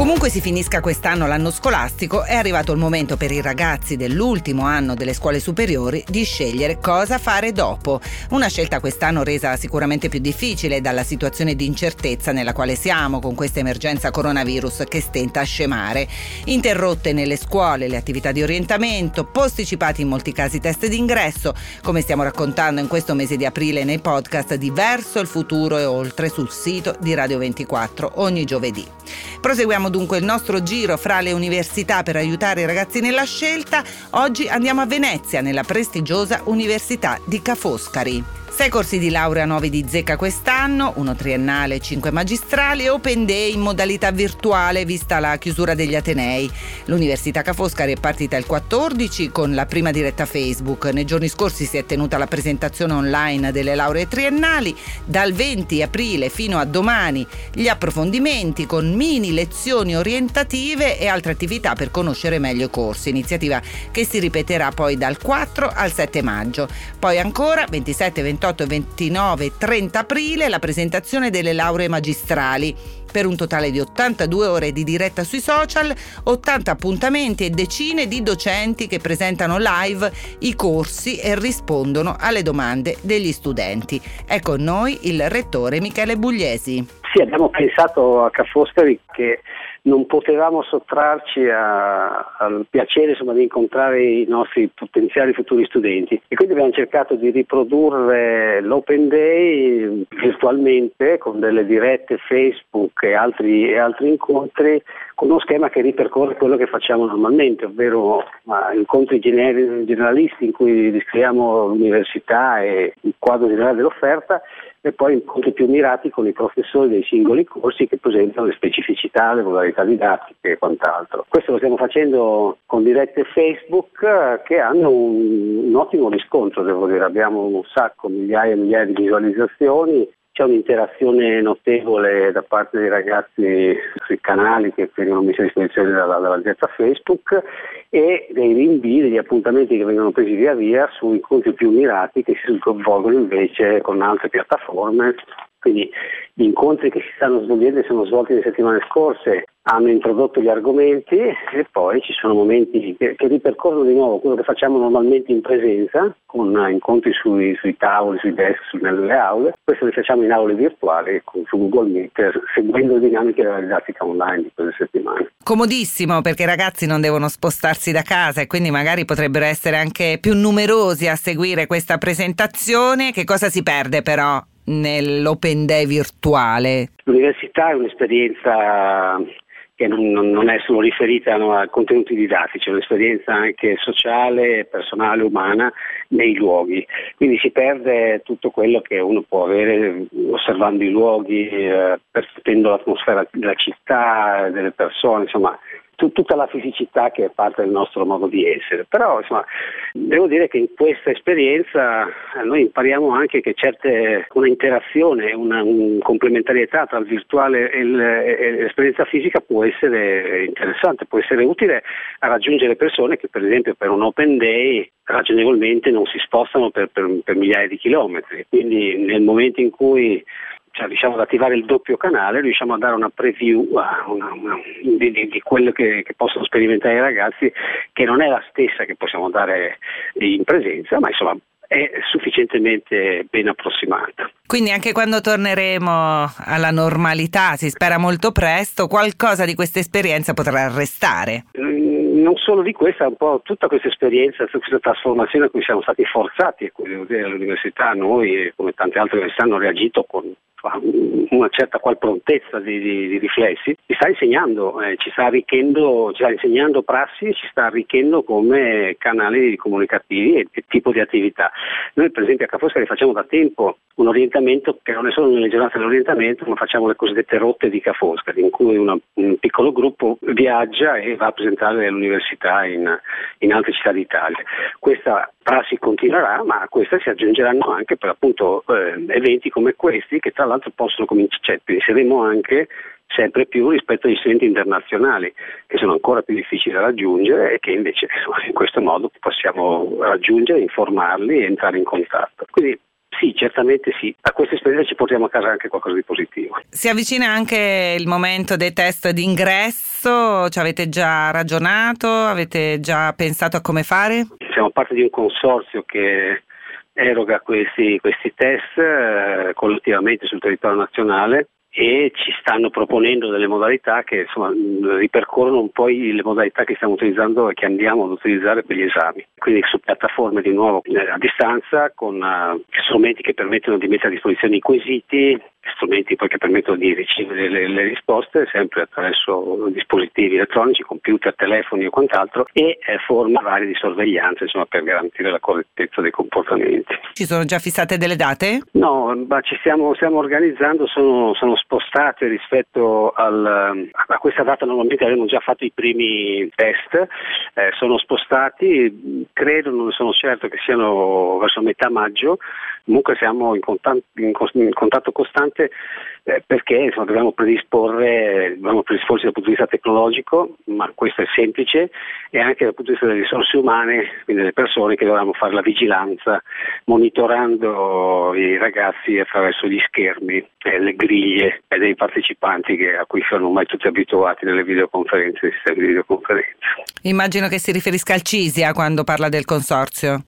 Comunque si finisca quest'anno l'anno scolastico, è arrivato il momento per i ragazzi dell'ultimo anno delle scuole superiori di scegliere cosa fare dopo. Una scelta quest'anno resa sicuramente più difficile dalla situazione di incertezza nella quale siamo con questa emergenza coronavirus che stenta a scemare. Interrotte nelle scuole le attività di orientamento, posticipati in molti casi test d'ingresso, come stiamo raccontando in questo mese di aprile nei podcast di Verso il futuro e oltre sul sito di Radio 24 ogni giovedì. Proseguiamo dunque il nostro giro fra le università per aiutare i ragazzi nella scelta. Oggi andiamo a Venezia, nella prestigiosa Università di Ca' Foscari. Sei corsi di laurea nuovi di zecca quest'anno, uno triennale e cinque magistrali e Open Day in modalità virtuale vista la chiusura degli Atenei. L'Università Ca' Foscari è partita il 14 con la prima diretta Facebook. Nei giorni scorsi si è tenuta la presentazione online delle lauree triennali. Dal 20 aprile fino a domani gli approfondimenti con mini lezioni orientative e altre attività per conoscere meglio i corsi. Iniziativa che si ripeterà poi dal 4 al 7 maggio. Poi ancora 27, 28 28, 29 e 30 aprile la presentazione delle lauree magistrali per un totale di 82 ore di diretta sui social, 80 appuntamenti e decine di docenti che presentano live i corsi e rispondono alle domande degli studenti. È con noi il rettore Michele Bugliesi. Sì, abbiamo pensato a Ca' Foscari che non potevamo sottrarci a, al piacere insomma, di incontrare i nostri potenziali futuri studenti. E quindi abbiamo cercato di riprodurre l'Open Day virtualmente con delle dirette Facebook e altri, e altri incontri con uno schema che ripercorre quello che facciamo normalmente, ovvero uh, incontri generalisti in cui descriviamo l'università e il quadro generale dell'offerta e poi incontri più mirati con i professori dei singoli corsi che presentano le specificità, le modalità didattiche e quant'altro. Questo lo stiamo facendo con dirette Facebook che hanno un, un ottimo riscontro, devo dire, abbiamo un sacco, migliaia e migliaia di visualizzazioni c'è un'interazione notevole da parte dei ragazzi sui canali che vengono messi a disposizione dalla, dall'azienda Facebook e dei rinvii, degli appuntamenti che vengono presi via via su incontri più mirati che si svolgono invece con altre piattaforme. Quindi gli incontri che si stanno svolgendo sono svolti le settimane scorse hanno introdotto gli argomenti e poi ci sono momenti che, che ripercorrono di nuovo quello che facciamo normalmente in presenza, con incontri sui, sui tavoli, sui desk, nelle aule. Questo li facciamo in aule virtuali con, su Google Meet, seguendo le dinamiche della didattica online di quelle settimane. Comodissimo perché i ragazzi non devono spostarsi da casa e quindi magari potrebbero essere anche più numerosi a seguire questa presentazione. Che cosa si perde però nell'open day virtuale? L'università è un'esperienza che non, non è solo riferita no, a contenuti didattici, è un'esperienza anche sociale, personale, umana nei luoghi. Quindi si perde tutto quello che uno può avere osservando i luoghi, eh, percependo l'atmosfera della città, delle persone, insomma tutta la fisicità che è parte del nostro modo di essere. Però insomma, devo dire che in questa esperienza eh, noi impariamo anche che certe, una interazione, una un complementarietà tra il virtuale e, il, e, l'esperienza fisica può essere interessante, può essere utile a raggiungere persone che per esempio per un open day ragionevolmente non si spostano per, per, per migliaia di chilometri. Quindi nel momento in cui cioè, riusciamo ad attivare il doppio canale, riusciamo a dare una preview una, una, di, di, di, quello che, che, possono sperimentare i ragazzi, che non è la stessa che possiamo dare in presenza, ma insomma è sufficientemente ben approssimata. Quindi anche quando torneremo alla normalità, si spera molto presto, qualcosa di questa esperienza potrà restare? Mm, non solo di questa, un po' tutta questa esperienza, tutta questa trasformazione a cui siamo stati forzati, all'università noi, come tante altre università, hanno reagito con una certa qual prontezza di, di, di riflessi, ci sta insegnando, eh, ci sta arricchendo, ci sta insegnando prassi ci sta arricchendo come canali comunicativi e, e tipo di attività. Noi per esempio a Ca' Foscari facciamo da tempo un orientamento che non è solo una giornata dell'orientamento, ma facciamo le cosiddette rotte di Ca' Foscari, in cui una, un piccolo gruppo viaggia e va a presentare l'università in, in altre città d'Italia. Questa prassi continuerà, ma a queste si aggiungeranno anche per appunto eh, eventi come questi che tra l'altro possono cominciare, cioè penseremo anche sempre più rispetto agli studenti internazionali che sono ancora più difficili da raggiungere e che invece in questo modo possiamo raggiungere, informarli e entrare in contatto. Quindi sì, certamente sì. Da questa esperienza ci portiamo a casa anche qualcosa di positivo. Si avvicina anche il momento dei test d'ingresso, ci avete già ragionato, avete già pensato a come fare? Siamo parte di un consorzio che eroga questi, questi test eh, collettivamente sul territorio nazionale e ci stanno proponendo delle modalità che insomma, ripercorrono un po' le modalità che stiamo utilizzando e che andiamo ad utilizzare per gli esami. Quindi su piattaforme di nuovo eh, a distanza con uh, strumenti che permettono di mettere a disposizione i quesiti, strumenti poi che permettono di ricevere le, le, risposte sempre attraverso dispositivi elettronici, computer, telefoni o quant'altro e eh, forme varie di sorveglianza insomma, per garantire la correttezza dei comportamenti. Ci sono già fissate delle date? No, ma ci stiamo, stiamo organizzando, sono, sono, spostate rispetto al, a questa data normalmente abbiamo già fatto i primi test, eh, sono spostati, credo, non sono certo che siano verso metà maggio, comunque siamo in contatto, in, contatto costante eh, perché insomma, dobbiamo predisporre, dobbiamo predisporci dal punto di vista tecnologico, ma questo è semplice, e anche dal punto di vista delle risorse umane, quindi delle persone che dovranno fare la vigilanza monitorando i ragazzi attraverso gli schermi, eh, le griglie e dei partecipanti che, a cui sono ormai tutti abituati nelle videoconferenze, sistemi di videoconferenza. Immagino che si riferisca al CISIA quando parla del consorzio.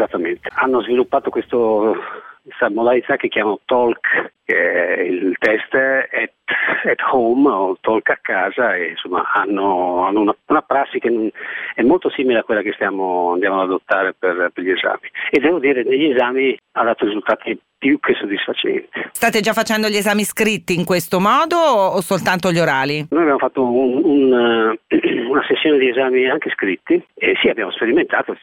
Esattamente, hanno sviluppato questo, questa modalità che chiamano Talk, è il test at, at, home o Talk a casa e insomma hanno, hanno una, una, prassi che è molto simile a quella che stiamo, andiamo ad adottare per, per gli esami e devo dire negli esami ha dato risultati più che soddisfacenti. State già facendo gli esami scritti in questo modo o soltanto gli orali? Noi abbiamo fatto un, un, una sessione di esami anche scritti e sì, abbiamo sperimentato,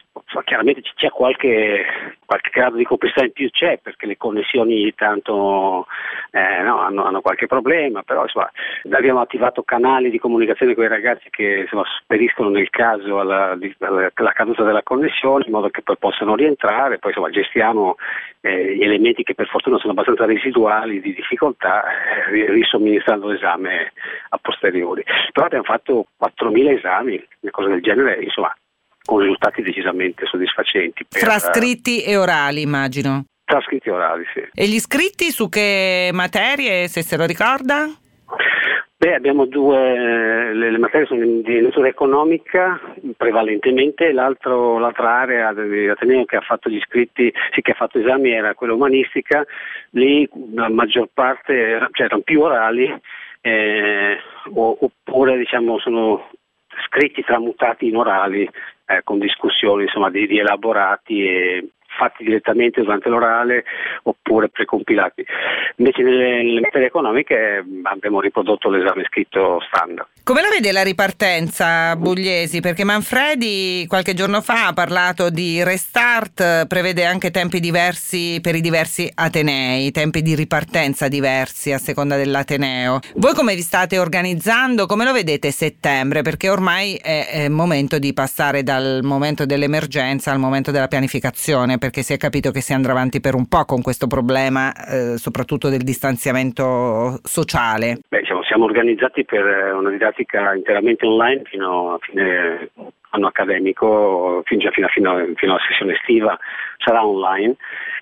chiaramente c'è qualche, qualche grado di complessità in più c'è perché le connessioni tanto eh, no, hanno, hanno, qualche problema, però insomma, abbiamo attivato canali di comunicazione con i ragazzi che insomma, speriscono nel caso alla, alla, alla, caduta della connessione in modo che poi possano rientrare, poi insomma, gestiamo eh, gli elementi che per fortuna sono abbastanza residuali di difficoltà eh, risomministrando l'esame a posteriori. Però abbiamo fatto 4.000 esami, cosa del genere, insomma, con risultati decisamente soddisfacenti. Per, Tra scritti e orali, immagino. Tra scritti e orali, sì. E gli scritti su che materie, se se lo ricorda? Beh, abbiamo due, le, le, materie sono di natura economica prevalentemente, l'altra area dell'Ateneo che ha fatto gli iscritti, sì che ha fatto esami era quella umanistica, lì la maggior parte cioè, erano più orali eh, oppure diciamo sono scritti tramutati in orali eh, con discussioni insomma, di, di elaborati e fatti direttamente durante l'orale oppure precompilati. Invece nelle, nelle materie economiche abbiamo riprodotto l'esame scritto standard. Come la vede la ripartenza Bugliesi? Perché Manfredi qualche giorno fa ha parlato di restart, prevede anche tempi diversi per i diversi atenei, tempi di ripartenza diversi a seconda dell'ateneo. Voi come vi state organizzando? Come lo vedete settembre? Perché ormai è, è momento di passare dal momento dell'emergenza al momento della pianificazione perché si è capito che si andrà avanti per un po' con questo problema, eh, soprattutto del distanziamento sociale. Beh, diciamo, siamo organizzati per eh, una didattica interamente online fino a fine anno accademico, fino, fino, fino, fino alla sessione estiva, sarà online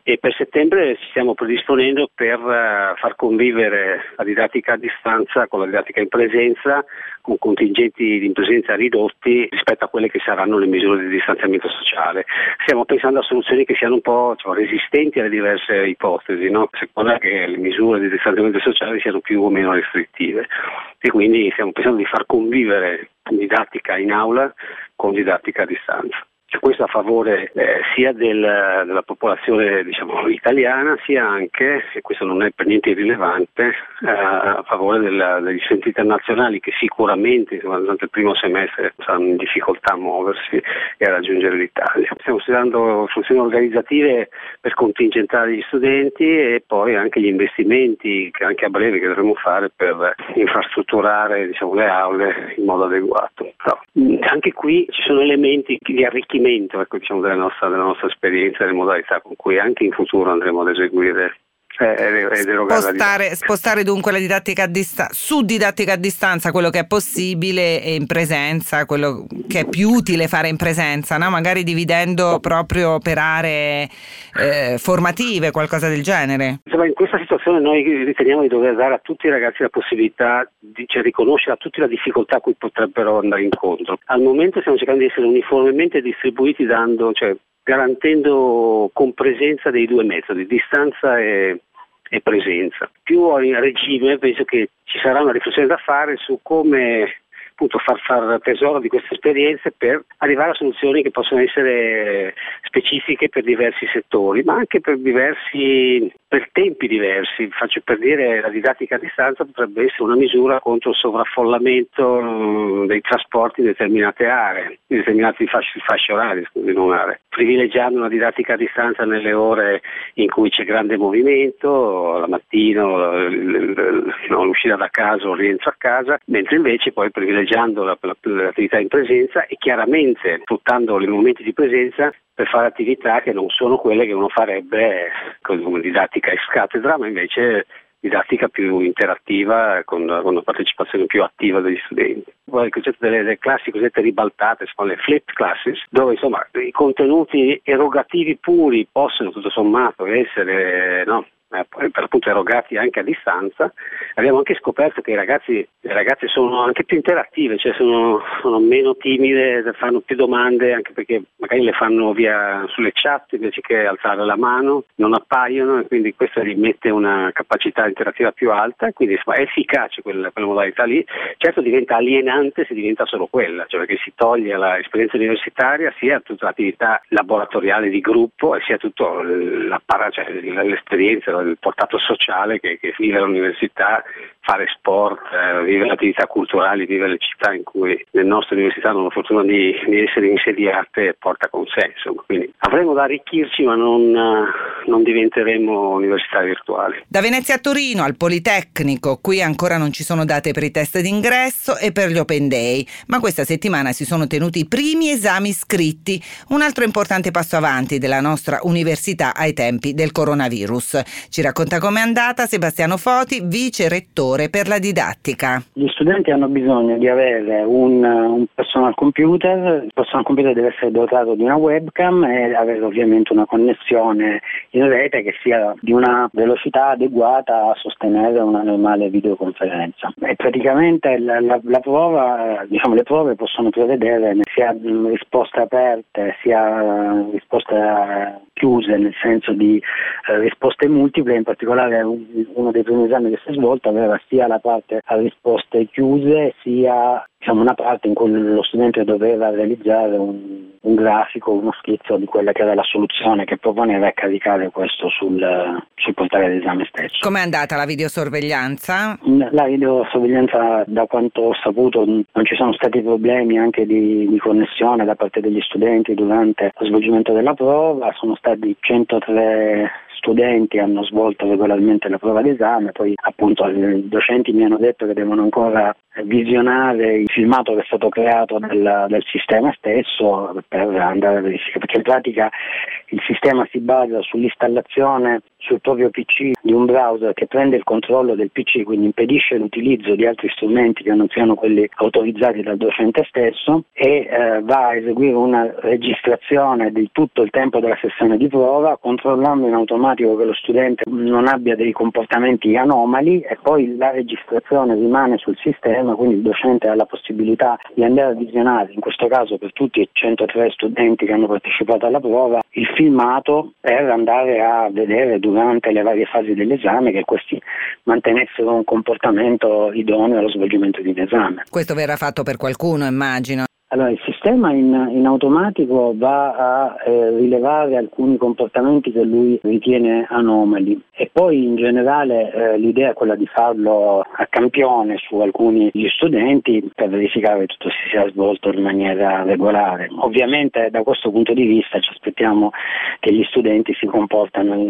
e per settembre ci stiamo predisponendo per uh, far convivere la didattica a distanza con la didattica in presenza, con contingenti in presenza ridotti rispetto a quelle che saranno le misure di distanziamento sociale. Stiamo pensando a soluzioni che siano un po' cioè, resistenti alle diverse ipotesi, no? a seconda che le misure di distanziamento sociale siano più o meno restrittive. E quindi stiamo pensando di far convivere didattica in aula con didattica a distanza. Questo a favore eh, sia del, della popolazione diciamo, italiana sia anche, e questo non è per niente irrilevante, eh, a favore della, degli studenti internazionali che sicuramente insomma, durante il primo semestre saranno in difficoltà a muoversi e a raggiungere l'Italia. Stiamo studiando funzioni organizzative per contingentare gli studenti e poi anche gli investimenti che anche a breve che dovremo fare per infrastrutturare diciamo, le aule in modo adeguato. Però, anche qui ci sono elementi di arricchimento arricchimento ecco, diciamo, della, nostra, della, nostra, esperienza e delle modalità con cui anche in futuro andremo ad eseguire spostare, spostare, dunque la didattica a distanza, su didattica a distanza quello che è possibile e in presenza, quello che è più utile fare in presenza, no? magari dividendo proprio per aree eh, formative, qualcosa del genere. Insomma, in questa situazione noi riteniamo di dover dare a tutti i ragazzi la possibilità di cioè, riconoscere a tutti la difficoltà a cui potrebbero andare incontro. Al momento stiamo cercando di essere uniformemente distribuiti dando, cioè, garantendo con presenza dei due metodi, distanza e, e presenza. Più a regime penso che ci sarà una riflessione da fare su come appunto far, far tesoro di queste esperienze per arrivare a soluzioni che possono essere specifiche per diversi settori, ma anche per diversi per tempi diversi. Faccio per dire la didattica a distanza potrebbe essere una misura contro il sovraffollamento mm, dei trasporti in determinate aree, in determinati fasce, fasce orarie, scusi, non aree, privilegiando una didattica a distanza nelle ore in cui c'è grande movimento, la mattina, no, l'uscita da casa o il rientro a casa, mentre invece poi privilegiando l'attività in presenza e chiaramente sfruttando i momenti di presenza per fare attività che non sono quelle che uno farebbe come didattica ex cattedra, ma invece didattica più interattiva con, con una partecipazione più attiva degli studenti. Poi il concetto delle, delle classi cosiddette ribaltate, si sono le flipped classes, dove insomma i contenuti erogativi puri possono tutto sommato essere no, eh, per appunto erogati anche a distanza, abbiamo anche scoperto che i ragazzi, le ragazze sono anche più interattive, cioè sono, sono, meno timide, fanno più domande anche perché magari le fanno via sulle chat invece che alzare la mano, non appaiono e quindi questo gli mette una capacità interattiva più alta, quindi insomma, è efficace quella, quella modalità lì, certo diventa alienante se diventa solo quella, cioè perché si toglie l'esperienza universitaria sia tutta l'attività laboratoriale di gruppo e sia tutta cioè, l'esperienza il portato sociale che, che vive all'università, fare sport, eh, vivere attività culturali, vivere le città in cui le nostre università hanno la fortuna di, di essere insediate porta con sé. Insomma. Quindi avremo da arricchirci ma non, uh, non diventeremo università virtuali. Da Venezia a Torino al Politecnico, qui ancora non ci sono date per i test d'ingresso e per gli Open Day, ma questa settimana si sono tenuti i primi esami scritti, un altro importante passo avanti della nostra università ai tempi del coronavirus. Ci racconta com'è andata Sebastiano Foti, vice rettore per la didattica. Gli studenti hanno bisogno di avere un, un personal computer, il personal computer deve essere dotato di una webcam e avere ovviamente una connessione in rete che sia di una velocità adeguata a sostenere una normale videoconferenza. E praticamente la, la, la prova, diciamo, le prove possono prevedere sia risposte aperte sia risposte chiuse, nel senso di eh, risposte multiple, in particolare uno dei primi esami che si è svolto aveva sia la parte a risposte chiuse sia diciamo, una parte in cui lo studente doveva realizzare un, un, grafico, uno schizzo di quella che era la soluzione che proponeva e caricare questo sul, sul portale d'esame stesso. Com'è andata la videosorveglianza? La videosorveglianza, da quanto ho saputo, non ci sono stati problemi anche di, di connessione da parte degli studenti durante lo svolgimento della prova, sono stati 103 studenti hanno svolto regolarmente la prova d'esame, poi appunto i docenti mi hanno detto che devono ancora visionare il filmato che è stato creato del, del sistema stesso per andare a verificare, perché in pratica il sistema si basa sull'installazione sul proprio PC di un browser che prende il controllo del PC, quindi impedisce l'utilizzo di altri strumenti che non siano quelli autorizzati dal docente stesso e eh, va a eseguire una registrazione di tutto il tempo della sessione di prova, controllando in automatico che lo studente non abbia dei comportamenti anomali e poi la registrazione rimane sul sistema, quindi il docente ha la possibilità di andare a visionare, in questo caso per tutti i 103 studenti che hanno partecipato alla prova, il filmato per andare a vedere durante le varie fasi dell'esame che questi mantenessero un comportamento idoneo allo svolgimento di un esame. Questo verrà fatto per qualcuno, immagino. Allora, il sistema in, in automatico va a eh, rilevare alcuni comportamenti che lui ritiene anomali e poi in generale eh, l'idea è quella di farlo a campione su alcuni degli studenti per verificare che tutto si sia svolto in maniera regolare. Ovviamente da questo punto di vista ci aspettiamo che gli studenti si,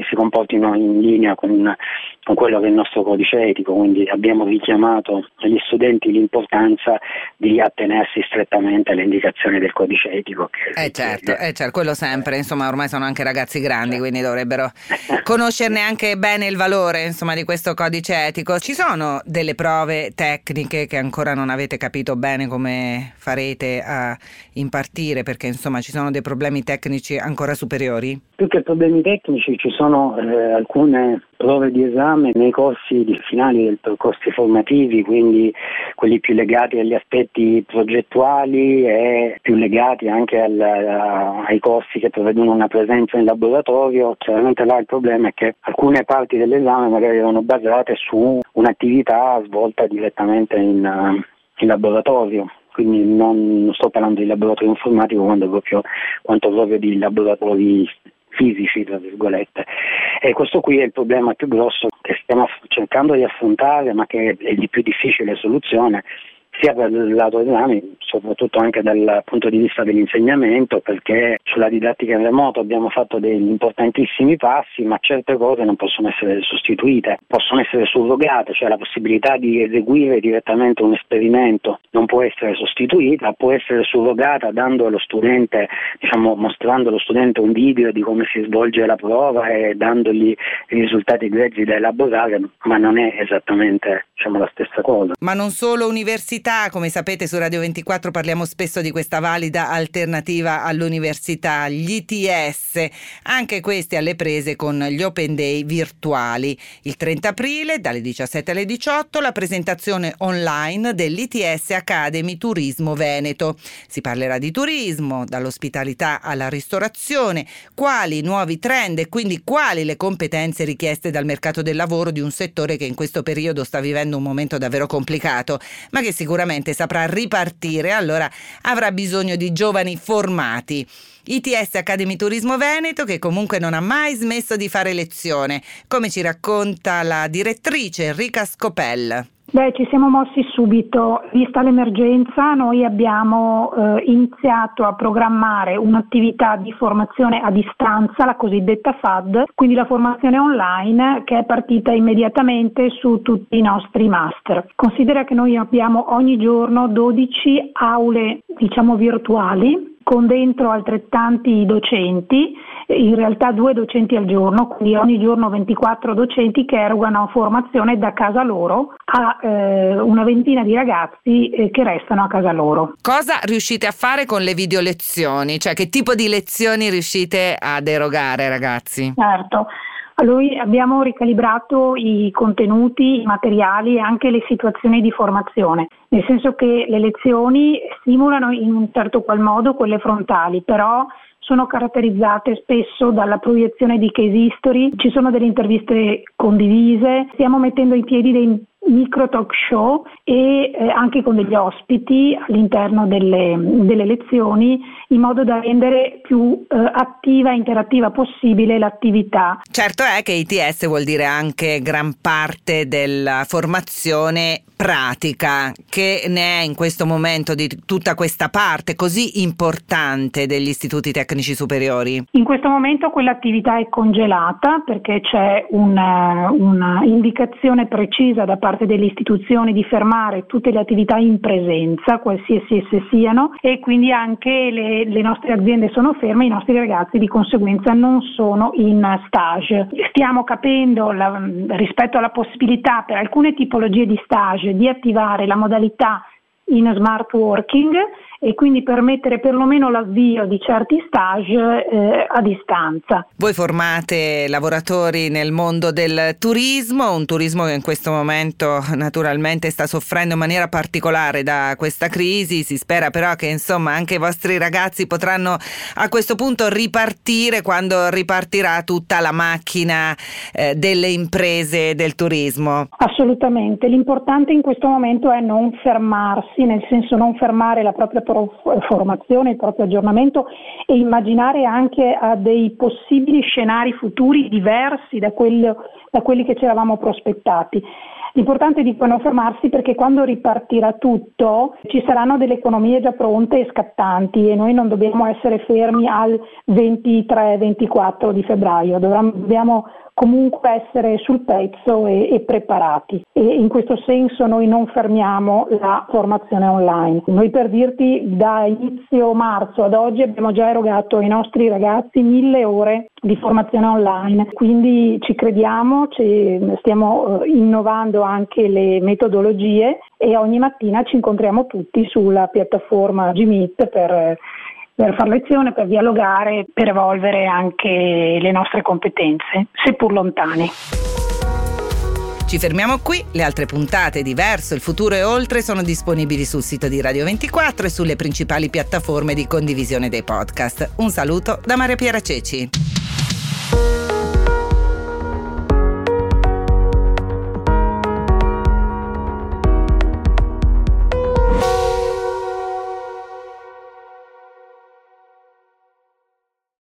si comportino in linea con, con quello che è il nostro codice etico, quindi abbiamo richiamato agli studenti l'importanza di attenersi strettamente ovviamente le indicazioni del codice etico. Che eh certo, eh certo, quello sempre, insomma ormai sono anche ragazzi grandi, quindi dovrebbero conoscerne anche bene il valore insomma, di questo codice etico. Ci sono delle prove tecniche che ancora non avete capito bene come farete a impartire perché insomma ci sono dei problemi tecnici ancora superiori? Più che problemi tecnici ci sono eh, alcune prove di esame nei corsi finali del percorsi formativi, quindi quelli più legati agli aspetti progettuali e più legati anche al, ai corsi che prevedono una presenza in laboratorio. Chiaramente là il problema è che alcune parti dell'esame magari erano basate su un'attività svolta direttamente in, in laboratorio quindi non sto parlando di laboratorio informatico quanto proprio, quanto proprio di laboratori fisici, tra virgolette. E questo qui è il problema più grosso che stiamo cercando di affrontare, ma che è di più difficile soluzione, sia per il lato esami, soprattutto anche dal punto di vista dell'insegnamento, perché sulla didattica in remoto abbiamo fatto degli importantissimi passi, ma certe cose non possono essere sostituite, possono essere surrogate, cioè la possibilità di eseguire direttamente un esperimento non può essere sostituita, può essere surrogata dando allo studente, diciamo, mostrando allo studente un video di come si svolge la prova e dandogli i risultati grezzi da elaborare, ma non è esattamente diciamo, la stessa cosa. Ma non solo università università, come sapete su Radio 24 parliamo spesso di questa valida alternativa all'università, gli ITS, anche questi alle prese con gli Open Day virtuali. Il 30 aprile dalle 17 alle 18 la presentazione online dell'ITS Academy Turismo Veneto. Si parlerà di turismo, dall'ospitalità alla ristorazione, quali nuovi trend e quindi quali le competenze richieste dal mercato del lavoro di un settore che in questo periodo sta vivendo un momento davvero complicato, ma che sicuramente sicuramente saprà ripartire, allora avrà bisogno di giovani formati. ITS Academy Turismo Veneto che comunque non ha mai smesso di fare lezione, come ci racconta la direttrice Enrica Scopel. Beh, ci siamo mossi subito. Vista l'emergenza, noi abbiamo eh, iniziato a programmare un'attività di formazione a distanza, la cosiddetta FAD, quindi la formazione online che è partita immediatamente su tutti i nostri master. Considera che noi abbiamo ogni giorno 12 aule, diciamo virtuali, con dentro altrettanti docenti, in realtà due docenti al giorno, quindi ogni giorno 24 docenti che erogano formazione da casa loro a eh, una ventina di ragazzi eh, che restano a casa loro. Cosa riuscite a fare con le video lezioni? Cioè che tipo di lezioni riuscite ad erogare ragazzi? Certo. Noi abbiamo ricalibrato i contenuti, i materiali e anche le situazioni di formazione, nel senso che le lezioni simulano in un certo qual modo quelle frontali, però sono caratterizzate spesso dalla proiezione di case history, ci sono delle interviste condivise, stiamo mettendo in piedi dei micro talk show e eh, anche con degli ospiti all'interno delle, delle, lezioni in modo da rendere più eh, attiva e interattiva possibile l'attività. Certo è che ITS vuol dire anche gran parte della formazione pratica che ne è in questo momento di tutta questa parte così importante degli istituti tecnici superiori? In questo momento quell'attività è congelata perché c'è un'indicazione precisa da parte delle istituzioni di fermare tutte le attività in presenza, qualsiasi esse siano, e quindi anche le, le nostre aziende sono ferme, i nostri ragazzi di conseguenza non sono in stage. Stiamo capendo la, rispetto alla possibilità per alcune tipologie di stage di attivare la modalità in smart working e quindi permettere perlomeno l'avvio di certi stage eh, a distanza. Voi formate lavoratori nel mondo del turismo, un turismo che in questo momento naturalmente sta soffrendo in maniera particolare da questa crisi, si spera però che insomma anche i vostri ragazzi potranno a questo punto ripartire quando ripartirà tutta la macchina eh, delle imprese del turismo. Assolutamente, l'importante in questo momento è non fermarsi, nel senso non fermare la propria formazione, il proprio aggiornamento e immaginare anche a dei possibili scenari futuri diversi da, quello, da quelli che ci eravamo prospettati. L'importante è di non fermarsi perché quando ripartirà tutto ci saranno delle economie già pronte e scattanti e noi non dobbiamo essere fermi al 23-24 di febbraio, dobbiamo comunque essere sul pezzo e, e, preparati e in questo senso noi non fermiamo la formazione online. Noi per dirti da inizio marzo ad oggi abbiamo già erogato ai nostri ragazzi mille ore di formazione online, quindi ci crediamo, ci stiamo eh, innovando anche le metodologie e ogni mattina ci incontriamo tutti sulla piattaforma Gmeet per per fare lezione, per dialogare, per evolvere anche le nostre competenze, seppur lontane. Ci fermiamo qui, le altre puntate di Verso, il futuro e oltre sono disponibili sul sito di Radio 24 e sulle principali piattaforme di condivisione dei podcast. Un saluto da Maria Piera Ceci.